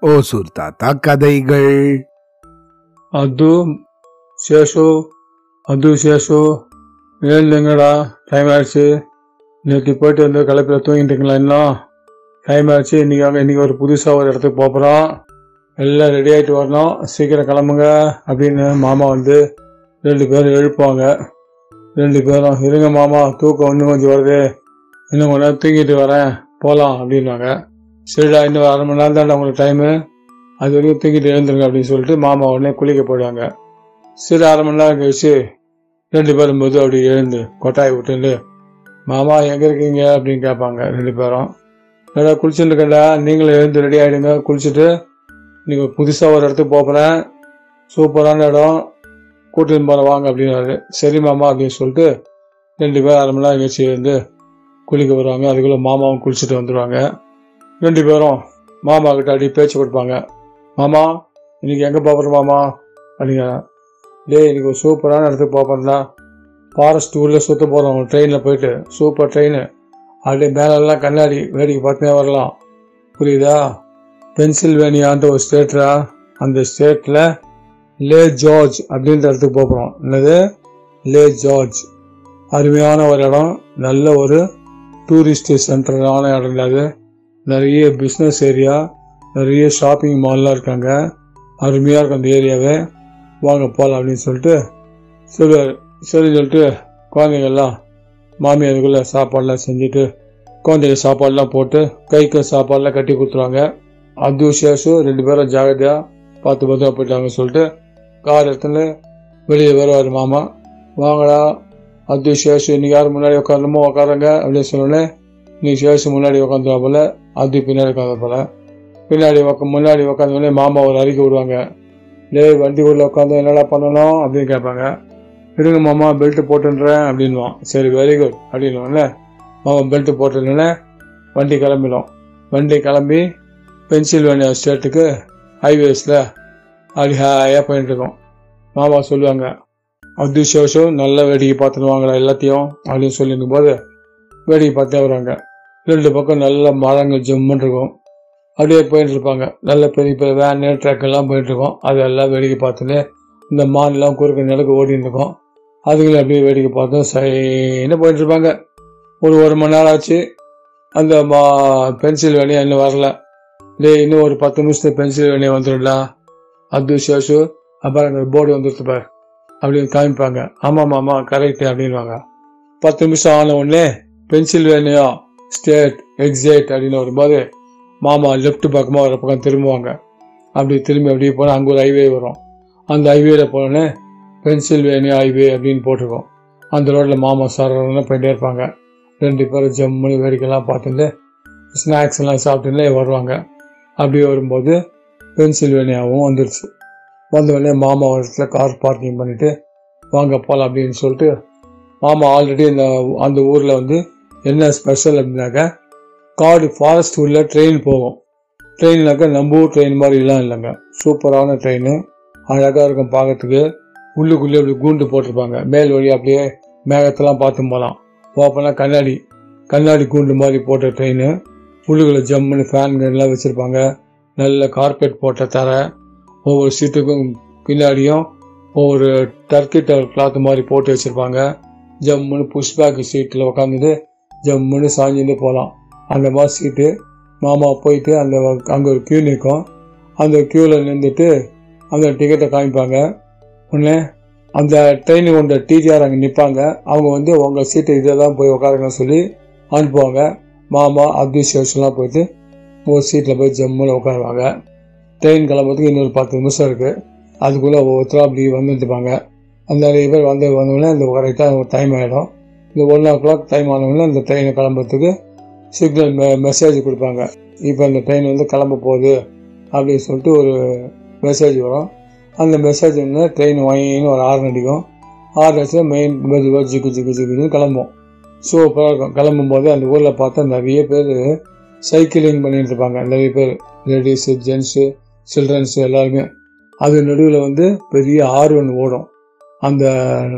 ஓசூர் தாத்தா கதைகள். அது சேஷு அது சேஷு. எழுந்துங்கடா டைம் ஆயிடுச்சு. நேற்று போயிட்டு வந்து கலப்பில் தூங்கிட்டீங்களா இன்னும் டைம் ஆயிடுச்சு இன்னைக்கு வாங்க இன்னைக்கு ஒரு புதுசாக ஒரு இடத்துக்கு போக போகிறோம் எல்லாம் ரெடி ஆகிட்டு வரணும். சீக்கிரம் கிளம்புங்க அப்படின்னு மாமா வந்து ரெண்டு பேரும் எழுப்புவாங்க. ரெண்டு பேரும் இருங்க மாமா தூக்கம் இன்னும் கொஞ்சம் வருது. இன்னும் கொஞ்ச நேரம் தூங்கிட்டு வரேன். போகலாம் அப்படின்னாங்க. சரிடா இன்னும் அரை மணி நேரம் தான் உங்களுக்கு டைமு அது வரைக்கும் தூக்கிட்டு எழுந்துருங்க அப்படின்னு சொல்லிட்டு மாமா உடனே குளிக்க போயிடுவாங்க சரி அரை மணி நேரம் கழிச்சு ரெண்டு பேரும் போது அப்படி எழுந்து கொட்டாய் விட்டுண்டு மாமா எங்கே இருக்கீங்க? அப்படின்னு கேட்பாங்க ரெண்டு பேரும். ஏடா குளிச்சுட்டு இருக்கேன்டா. நீங்களும் எழுந்து ரெடி ஆகிடுங்க குளிச்சுட்டு நீங்கள் புதுசாக ஒரு இடத்துக்கு போகிறேன் சூப்பரான இடம். கூட்டின்னு போகிற வாங்க அப்படின்னாரு. சரி மாமா அப்படின்னு சொல்லிட்டு ரெண்டு பேரும் அரை மணி நேரம் கழிச்சு எழுந்து குளிக்க வருவாங்க அதுக்குள்ள மாமாவும் குளிச்சுட்டு வந்துடுவாங்க ரெண்டு பேரும் மாமா கிட்ட அடி பேச்சு கொடுப்பாங்க. மாமா இன்னைக்கு எங்கே போகிறோம் மாமா? அப்படிங்க. டேய் இன்னைக்கு ஒரு சூப்பரான இடத்துக்கு போகிறதா ஃபாரஸ்ட் ஊரில் சுற்ற போகிறோம் ட்ரெயினில் போயிட்டு. Super train. அப்படியே மேலெல்லாம் கண்ணாடி வேடிக்கை பார்த்துனே வரலாம். புரியுதா? பென்சில்வேனியான்ற ஒரு ஸ்டேட்டா அந்த ஸ்டேட்டில் லே ஜார்ஜ் அப்படின்ற இடத்துக்கு போகிறோம் என்னது? Lake George. அருமையான ஒரு இடம் நல்ல ஒரு டூரிஸ்ட் சென்டரான இடம் அது நிறைய பிஸ்னஸ் ஏரியா நிறைய ஷாப்பிங் மால்லாம் இருக்காங்க. அருமையாக இருக்கும் அந்த ஏரியாவே வாங்க போகலாம் அப்படின்னு சொல்லிட்டு சொல்லுவார். சரி சொல்லிட்டு குழந்தைங்கள்லாம் மாமியாருக்குள்ளே சாப்பாடெலாம் செஞ்சுட்டு குழந்தைங்க சாப்பாடெலாம் போட்டு கைக்கு சாப்பாடெலாம் கட்டி கொடுத்துருவாங்க. அது சேஷு ரெண்டு பேரும் ஜாகிரதையாக பார்த்து பத்திரமா போயிட்டாங்கன்னு சொல்லிட்டு கார் எடுத்துன்னு வெளியே வருவார் மாமா. வாங்கடா அது சேஷு இன்னைக்கு யார் முன்னாடி உட்காரணுமோ உட்காருங்க அப்படின்னு சொன்னோடனே இன்னைக்கு சேஷு முன்னாடி உட்காந்துடா போல அது பின்னாடி உட்காந்த போல. பின்னாடி உக்க முன்னாடி உட்காந்தோடனே மாமா ஒரு அறிக்கை விடுவாங்க. டேய் வண்டி உள்ள உட்காந்து என்னடா பண்ணணும் அப்படின்னு கேட்பாங்க. இருங்க மாமா பெல்ட்டு போட்டுன்றேன் அப்படின்வான் சரி வெரி குட் அப்படின்வான்ல மாமா பெல்ட்டு போட்டுனே வண்டி கிளம்பிடும். வண்டி கிளம்பி பென்சில்வேனியா ஸ்டேட்டுக்கு ஹைவேஸில் அப்படி ஹாயாக போயிட்டு இருக்கோம் மாமா சொல்லுவாங்க அது சேஷம் நல்ல வேடிக்கை பார்த்துடுவாங்களா எல்லாத்தையும் அப்படின்னு சொல்லியிருக்கும் போது வேடிக்கை பார்த்தே வருவாங்க. ரெண்டு பக்கம் நல்ல மரங்கள் ஜம்முன்னு இருக்கும். அப்படியே போயிட்டு இருப்பாங்க. நல்ல பெரிய பெரிய வேன் ட்ரக் எல்லாம் போயிட்டு இருக்கோம். அதெல்லாம் வேடிக்கை பார்த்துட்டு இந்த மான்லாம் குறுக்க நிலக்கு ஓடிட்டு இருக்கோம். அதுங்களும் அப்படியே வேடிக்கை பார்த்து சைன்னு போயிட்டு இருப்பாங்க. ஒரு ஒரு மணி நேரம் ஆச்சு. அந்த மா பென்சில் வேலையை இன்னும் வரல. டேய் இன்னும் ஒரு பத்து நிமிஷத்துல பென்சில் வேலையை வந்துடலாம் அது சேஷு அப்புறம் அங்கே போர்டு வந்துடுது அப்படின்னு காமிப்பாங்க. ஆமாம் மாமா கரெக்ட் அப்படின்வாங்க பத்து நிமிஷம் ஆன உடனே பென்சில் வேணியா ஸ்டேட் எக்ஸைட் அப்படின்னு வரும்போது மாமா லெஃப்ட் பக்கமாக ஒரு பக்கம் திரும்புவாங்க. அப்படி திரும்பி அப்படியே போனால் அங்கே ஒரு ஹைவே வரும். அந்த ஹைவேல போனோடனே பென்சில்வேனியா ஹைவே அப்படின்னு போட்டிருக்கோம். அந்த ரோட்டில் மாமா சாரன்னு போயிட்டே இருப்பாங்க. ரெண்டு பேரும் ஜம்முன்னு வேடிக்கைலாம் பார்த்துட்டு ஸ்நாக்ஸ் எல்லாம் சாப்பிட்டுன்னே வருவாங்க. அப்படியே வரும்போது பென்சில்வேனியாவும் வந்துருச்சு. வந்த உடனே மாமா ஒரு இடத்துல கார் பார்க்கிங் பண்ணிவிட்டு வாங்க போகலாம் அப்படின்னு சொல்லிட்டு மாமா ஆல்ரெடி இந்த அந்த ஊரில் வந்து என்ன ஸ்பெஷல் அப்படின்னாக்கா காடு ஃபாரஸ்ட் ஊரில் ட்ரெயின் போகும். ட்ரெயின்னாக்கா நம்ம ஊர் ட்ரெயின் மாதிரிலாம் இல்லைங்க. சூப்பரான ட்ரெயின் அழகாக இருக்கும் பார்க்கறதுக்கு உள்ளுக்குள்ளே அப்படி கூண்டு போட்டிருப்பாங்க. மேல் வழி அப்படியே மேகத்தெல்லாம் பார்த்து போகலாம் ஓப்பனாக கண்ணாடி கண்ணாடி கூண்டு மாதிரி போட்ட ட்ரெயின் உள்ளுக்குள்ளே ஜம்முன்னு ஃபேன்கள்லாம் வச்சுருப்பாங்க. நல்ல கார்பெட் போட்ட தர ஒவ்வொரு சீட்டுக்கும் பின்னாடியும் ஒவ்வொரு டர்க்கி கிளாத் மாதிரி போட்டு வச்சுருப்பாங்க. ஜம்முன்னு புஷ் பேக் சீட்டில் உட்காந்துட்டு ஜம்முன்னு சாஞ்சுட்டு போகலாம் அந்த மாதிரி சீட்டு மாமா போயிட்டு அந்த அங்கே ஒரு க்யூ நிற்கும். அந்த க்யூவில் நின்றுட்டு அந்த டிக்கெட்டை காமிப்பாங்க. உடனே அந்த ட்ரெயினு கொண்ட டிடிஆர் அங்கே நிற்பாங்க அவங்க வந்து உங்கள் சீட்டு இதில் தான் போய் உட்காருங்கன்னு சொல்லி அனுப்புவாங்க. மாமா அப்துல் சேஷன்லாம் போயிட்டு ஒரு சீட்டில் போய் ஜம்முன்னு உட்காருவாங்க ட்ரெயின் கிளம்புறதுக்கு இன்னொரு பத்து நிமிஷம் இருக்குது அதுக்குள்ளே ஒவ்வொருத்தரும் அப்படி வந்துட்டுப்பாங்க அந்த நிறைய பேர் வந்து வந்தோடனே இந்த கரெக்டாக ஒரு டைம் ஆகிடும் இந்த ஒன் ஓ கிளாக் டைம் ஆனவுடனே இந்த ட்ரெயினை கிளம்புறதுக்கு சிக்னல் மெ மெசேஜ் கொடுப்பாங்க. இப்போ இந்த ட்ரெயின் வந்து கிளம்ப போகுது அப்படின்னு சொல்லிட்டு ஒரு மெசேஜ் வரும். அந்த மெசேஜ் வந்து ட்ரெயின் வாங்கின்னு ஒரு ஆறு அடிக்கும். ஆறு அடிச்சுல மெயின் மெதுவாக ஜிக்கு ஜிக்கு ஜிக்குன்னு கிளம்பும். சூப்பராக இருக்கும். கிளம்பும் போது அந்த ஊரில் பார்த்தா நிறைய பேர் சைக்கிளிங் பண்ணிட்டு இருப்பாங்க. நிறைய பேர் லேடிஸு ஜென்ஸு சில்ட்ரன்ஸ் எல்லாருமே. அது நடுவில் வந்து பெரிய ஆறு ஒன்று ஓடும். அந்த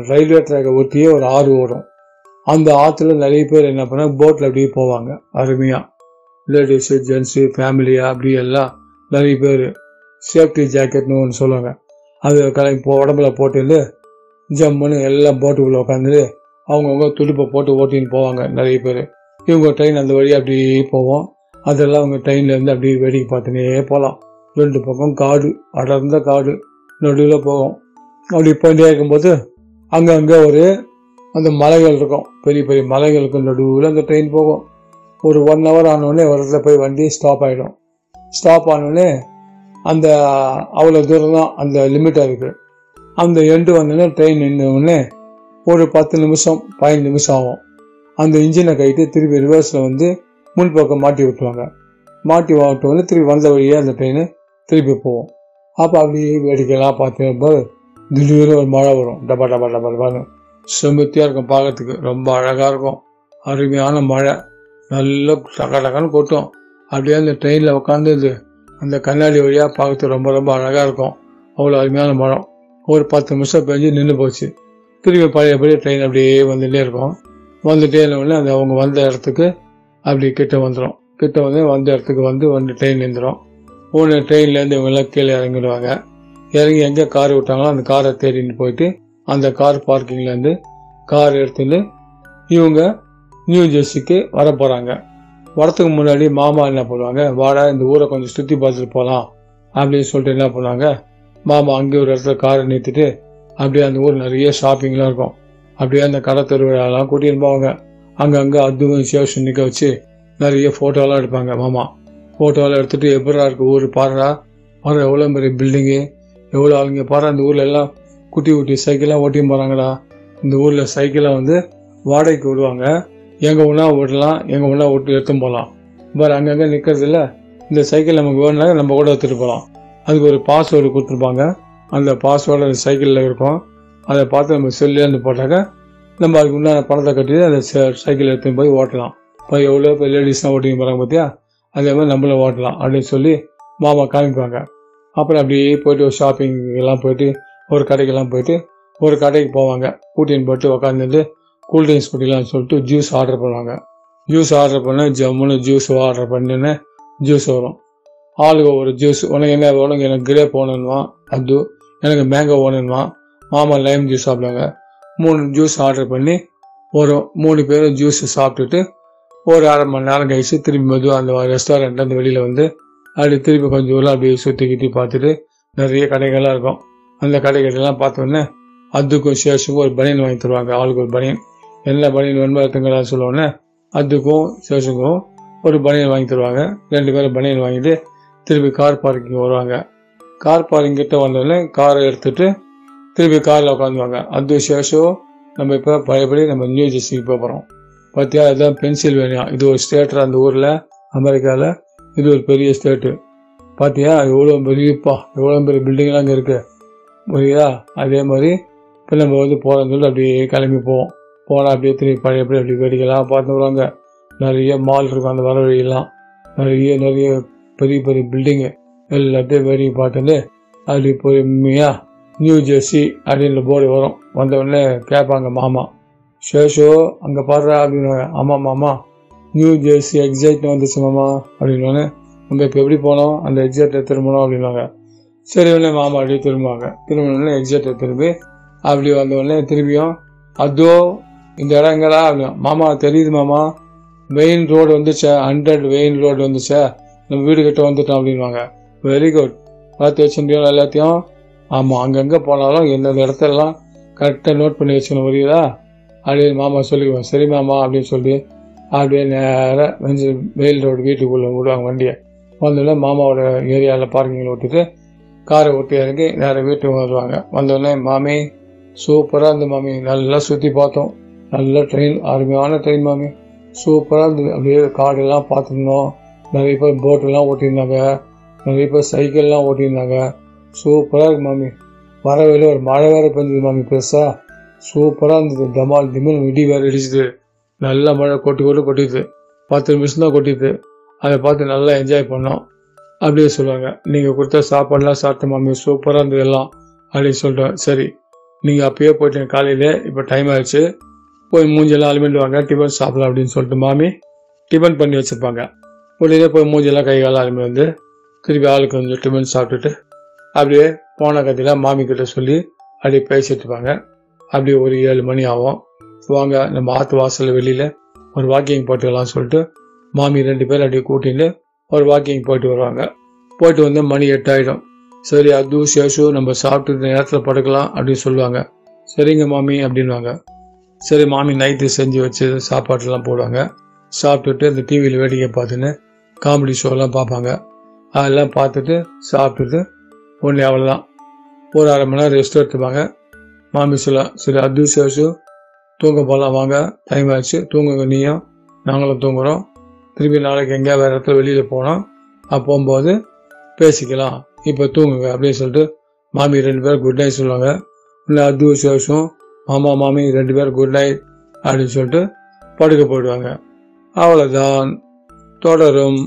ரயில்வே ட்ராக்கை ஒட்டியே ஒரு ஆறு ஓடும். அந்த ஆற்றுல நிறைய பேர் என்ன பண்ண போட்டில் அப்படியே போவாங்க அருமையாக லேடிஸு ஜென்ஸு ஃபேமிலியாக அப்படி எல்லாம் நிறைய பேர். சேஃப்டி ஜாக்கெட்னு ஒன்று சொல்லுவாங்க. அது கலை இப்போ உடம்புல போட்டு ஜம்முன்னு எல்லாம் போட்டுக்குள்ளே உட்காந்துட்டு அவங்கவுங்க துடுப்பை போட்டு ஓட்டின்னு போவாங்க நிறைய பேர். இவங்க ட்ரெயின் அந்த வழியாக அப்படியே போவோம். அதெல்லாம் அவங்க ட்ரெயின்லேருந்து அப்படியே வேடிக்கை பார்த்துனே போகலாம் ரெண்டு பக்கம் காடு அடர்ந்த காடு நடுவில் போகும். அப்படி போயிட்டே இருக்கும்போது அங்கங்கே ஒரு அந்த மலைகள் இருக்கும். பெரிய பெரிய மலைகளுக்கு நடுவில் அந்த ட்ரெயின் போகும். ஒரு ஒன் ஹவர் ஆனோடனே ஒரு இடத்துல போய் வண்டி ஸ்டாப் ஆகிடும் ஸ்டாப் ஆனோடனே அந்த அவ்வளோ தூரம் தான் அந்த லிமிட்டாக இருக்குது அந்த எண்டு வந்தோடனே ட்ரெயின் நின்ற ஒரு பத்து நிமிஷம் பதினஞ்சு நிமிஷம் ஆகும். அந்த இன்ஜினை கைட்டு திருப்பி ரிவர்ஸில் வந்து முன்பக்கம் மாட்டி விட்டுருவாங்க. மாட்டி விட்ட திருப்பி வந்த வழியே அந்த ட்ரெயின் திருப்பி போவோம். அப்போ அப்படியே வேடிக்கையெல்லாம் பார்த்துருக்கும்போது திடீர்னு ஒரு மழை வரும். டபா டபா டபா டபான்னு. செம்பத்தியாக இருக்கும் பார்க்கறதுக்கு. ரொம்ப அழகாக இருக்கும். அருமையான மழை. நல்லா டக டகன்னு கொட்டும். அப்படியே அந்த ட்ரெயினில் உட்காந்து இது அந்த கண்ணாடி வழியாக பார்க்கறதுக்கு ரொம்ப ரொம்ப அழகாக இருக்கும். அவ்வளோ அருமையான மழை. ஒரு பத்து நிமிஷம் பெஞ்சு நின்று போச்சு. திரும்பி பழையபடி ட்ரெயின் அப்படியே வந்துட்டே இருக்கும். வந்துட்டே உடனே அந்த அவங்க வந்த இடத்துக்கு அப்படி கிட்ட வந்துடும் கிட்ட வந்து வந்த இடத்துக்கு வந்து வந்து ட்ரெயின் நின்றுடும் உடனே ட்ரெயின்லேருந்து இவங்கெல்லாம் கீழே இறங்கிடுவாங்க. இறங்கி எங்கே கார் விட்டாங்களோ அந்த காரை தேடின்னு போயிட்டு அந்த கார் பார்க்கிங்லேருந்து கார் எடுத்துட்டு இவங்க நியூ ஜெர்சிக்கு வர போகிறாங்க வரத்துக்கு முன்னாடி மாமா என்ன பண்ணுவாங்க? வாடா இந்த ஊரை கொஞ்சம் சுற்றி பார்த்துட்டு போகலாம் அப்படின்னு சொல்லிட்டு என்ன பண்ணுவாங்க? மாமா அங்கே ஒரு இடத்துல காரை நிறுத்திட்டு அப்படியே அந்த ஊர் நிறைய ஷாப்பிங்லாம் இருக்கும். அப்படியே அந்த கடை திருவிழாலாம் கூட்டின்னு போவாங்க. அங்கங்கே அதுவும் சேஷன் நிற்க வச்சு நிறைய ஃபோட்டோலாம் எடுப்பாங்க மாமா. ஃபோட்டோலாம் எடுத்துகிட்டு எப்படா இருக்கு ஊர் பாருடா. பாரு எவ்வளோ பெரிய பில்டிங்கு எவ்வளோ ஆளுங்க. பாரு அந்த ஊரில் எல்லாம் குட்டி குட்டி சைக்கிளாக ஓட்டியும் போகிறாங்கடா இந்த ஊரில் சைக்கிளை வந்து வாடகைக்கு விடுவாங்க. எங்கே ஒன்றா விடலாம் எங்கே ஒன்றா விட்டு எடுத்துன்னு போகலாம் பாரு அங்கங்கே நிற்கிறது இல்லை இந்த சைக்கிள் நமக்கு வேணும்னா நம்ம கூட எடுத்துகிட்டு போகலாம் அதுக்கு ஒரு பாஸ்வேர்டு கொடுத்துருப்பாங்க. அந்த பாஸ்வேர்டு அந்த சைக்கிளில் இருக்கும். அதை பார்த்து நம்ம செல்லேருந்து போட்டாக்க நம்ம அதுக்கு உண்டான பணத்தை கட்டி அந்த ச- சைக்கிள் எடுத்துன்னு போய் ஓட்டலாம். இப்போ எவ்வளோ இப்போ லேடிஸ்லாம் ஓட்டிங்க போகிறாங்க பார்த்தியா அதே மாதிரி நம்மளும் ஓட்டலாம் அப்படின்னு சொல்லி மாமா காமிப்பாங்க. அப்புறம் அப்படியே போயிட்டு ஒரு ஷாப்பிங் எல்லாம் போயிட்டு ஒரு கடைக்கெல்லாம் போயிட்டு ஒரு கடைக்கு போவாங்க. கூட்டின்னு போட்டு உக்காந்துட்டு கூல்ட்ரிங்க்ஸ் குடிக்கலாம்னு சொல்லிட்டு ஜூஸ் ஆர்டர் பண்ணுவாங்க. ஜூஸ் ஆர்டர் பண்ண ஜம்முன்னு ஜூஸ் ஆர்டர் பண்ணின்னு ஜூஸ் வரும். ஆளுக்கு ஒரு ஜூஸ் உனக்கு என்ன வேணும் எனக்கு கிரேப் வேணுமா அது எனக்கு மேங்கோ வேணுமா? மாமா லைம் ஜூஸ் சாப்பிடுவாங்க. மூணு ஜூஸ் ஆர்டர் பண்ணி ஒரு மூணு பேரும் ஜூஸ் சாப்பிட்டுட்டு ஒரு அரை மணி நேரம் கழிச்சு திரும்பி மெதுவாக அந்த ரெஸ்டாரண்ட் அந்த வெளியில் வந்து அப்படி திரும்பி கொஞ்சம் தூரம் அப்படியே சுற்றி கிட்டி பார்த்துட்டு நிறைய கடைகள்லாம் இருக்கும். அந்த கடைகளெல்லாம் பார்த்தோன்னே அதுக்கும் சேஷுக்கும் ஒரு பனியன் வாங்கி தருவாங்க. ஆளுக்கு ஒரு பனியன் எல்லா பனியன் வேணுமோ சொல்லுவோன்னே அதுக்கும் சேஷுக்கும் ஒரு பனியன் வாங்கி தருவாங்க. ரெண்டு பேரும் பனியன் வாங்கிட்டு திருப்பி கார் பார்க்கிங் வருவாங்க. கார் பார்க்கிங் கிட்ட வந்தோடனே காரை எடுத்துட்டு திருப்பி காரில் உட்காந்துவாங்க அது சேஷோ நம்ம இப்போ பழையபடி நம்ம நியூ ஜெர்சிக்கு போகிறோம் பார்த்தியா இதுதான் பென்சில்வேனியா. இது ஒரு ஸ்டேட் அந்த ஊரில் அமெரிக்காவில் இது ஒரு பெரிய ஸ்டேட்டு பார்த்தியா எவ்வளோ பெரியப்பா. எவ்வளோ பெரிய பில்டிங்லாம் அங்கே இருக்குது புரியுதா? அதே மாதிரி இப்போ நம்ம வந்து போகிறோம்னு சொல்லிட்டு அப்படியே கிளம்பி போவோம். போனால் அப்படியே திரும்பி பழையபடி அப்படி வேடிக்கைலாம் பார்த்து வருவாங்க. நிறைய மால் இருக்கும் அந்த வர வழியெல்லாம். நிறைய நிறைய பெரிய பெரிய பில்டிங்கு எல்லாத்தையும் வேடிக்கை பார்த்துட்டு அப்படி பொறுமையாக நியூ ஜெர்சி அப்படின்ற போர்டு வரும். வந்த உடனே கேட்பாங்க மாமா. ஷேஷோ அங்கே பாடுறா அப்படின்னு ஆமாம் மாமா நியூ ஜெர்சி எக்ஸைட் வந்துச்சு மாமா அப்படின்னோடனே நம்ம இப்போ எப்படி போனோம்? அந்த எக்ஸைட்டை திரும்பணும் அப்படின்னாங்க சரி உடனே மாமா அப்படியே திரும்புவாங்க. திரும்பினோடனே எக்ஸைட்டை திரும்பி அப்படி வந்த உடனே திரும்பியும் அதோ இந்த இடம் எங்கடா? அப்படின்னா மாமா தெரியுது மாமா மெயின் ரோடு வந்துச்சே ஹண்ட்ரட் மெயின் ரோடு வந்துச்சே நம்ம வீடு கிட்ட வந்துட்டோம் அப்படின்வாங்க வெரி குட் பார்த்து வச்சுருந்தோம் எல்லாத்தையும்? ஆமாம் அங்கங்கே போனாலும் எந்தெந்த இடத்தெல்லாம் கரெக்டாக நோட் பண்ணி வச்சுக்கணும் புரியுதா? அப்படின்னு மாமா சொல்லிக்குவோம் சரி மாமா அப்படின்னு சொல்லி அப்படியே நேராக வெஞ்சு வெயில் ரோடு வீட்டுக்குள்ளே விடுவாங்க வண்டியை. வந்தோடனே மாமாவோட ஏரியாவில் பார்க்கிங்கில் விட்டுட்டு காரை விட்டு இறங்கி நேராக வீட்டுக்கு வருவாங்க. வந்தோடனே மாமி சூப்பராக இருந்தது மாமி நல்லா சுற்றி பார்த்தோம். நல்ல ட்ரெயின் அருமையான ட்ரெயின் மாமி. சூப்பராக இருந்தது. அப்படியே காடெல்லாம் பார்த்துருந்தோம். நிறைய பேர் போட்டெல்லாம் ஓட்டியிருந்தாங்க. நிறைய பேர் சைக்கிள்லாம் ஓட்டியிருந்தாங்க. சூப்பராக இருக்கு மாமி. வர ஒரு மழை வேற பெஞ்சது மாமி பெருசாக சூப்பராக இருந்தது. டமால் திமில் இடி வேறு இடிச்சுது. நல்ல மழை கொட்டி கொட்டி கொட்டிது. பத்து நிமிஷம் தான் கொட்டிது. அதை பார்த்து நல்லா என்ஜாய் பண்ணோம். அப்படியே சொல்லுவாங்க நீங்கள் கொடுத்த சாப்பாடுலாம் சாப்பிட்ட மாமி சூப்பராக இருந்தது எல்லாம். அப்படின்னு சொல்லிட்டு சரி நீங்கள் அப்பயே போயிட்டீங்க காலையில் இப்போ டைம் ஆயிடுச்சு. போய் மூஞ்செல்லாம் அலிமெண்ட் வாங்க டிஃபன் சாப்பிடலாம் அப்படின்னு சொல்லிட்டு மாமி டிஃபன் பண்ணி வச்சுருப்பாங்க. உடனே போய் மூஞ்செல்லாம் கை காலம் அருமை வந்து திருப்பி ஆளுக்கு வந்து டிஃபன் சாப்பிட்டுட்டு அப்படியே போன கதையில் மாமி கிட்ட சொல்லி அப்படியே பேசிட்டு இருப்பாங்க. அப்படியே ஒரு ஏழு மணி ஆகும். வாங்க நம்ம ஆற்று வாசல் வெளியில் ஒரு வாக்கிங் போட்டுக்கலாம் சொல்லிட்டு மாமி ரெண்டு பேர் அப்படியே கூட்டிட்டு ஒரு வாக்கிங் போயிட்டு வருவாங்க. போயிட்டு வந்து மணி எட்டாயிடும். சரி அது சேஷு நம்ம சாப்பிட்டு இந்த நேரத்தில் படுக்கலாம் அப்படின்னு சொல்லுவாங்க. சரிங்க மாமி அப்படின்வாங்க சரி மாமி நைட்டு செஞ்சு வச்சு சாப்பாடுலாம் போடுவாங்க. சாப்பிட்டுட்டு இந்த டிவியில் வேடிக்கை பார்த்துன்னு காமெடி ஷோலாம் பார்ப்பாங்க. அதெல்லாம் பார்த்துட்டு சாப்பிட்டுட்டு ஒன்று அவ்வளோதான் ஒரு அரை மணி நேரம் ரெஸ்ட் எடுத்துப்பாங்க. மாமி சொல்லலாம் சரி அது தூங்க போகலாம் வாங்க. டைம் ஆச்சு. தூங்குங்க நீயும். நாங்களும் தூங்குறோம். திருப்பி நாளைக்கு எங்கேயா வேறு இடத்துல வெளியில் போனோம் அப்போ போகும்போது பேசிக்கலாம். இப்போ தூங்குங்க அப்படின்னு சொல்லிட்டு மாமி ரெண்டு பேரும் குட் நைட் சொல்லுவாங்க. இல்லை அது சேஷம் மாமா மாமி ரெண்டு பேரும் குட் நைட் அப்படின்னு சொல்லிட்டு படுக்க போயிடுவாங்க. அவ்வளோதான் தொடரும்.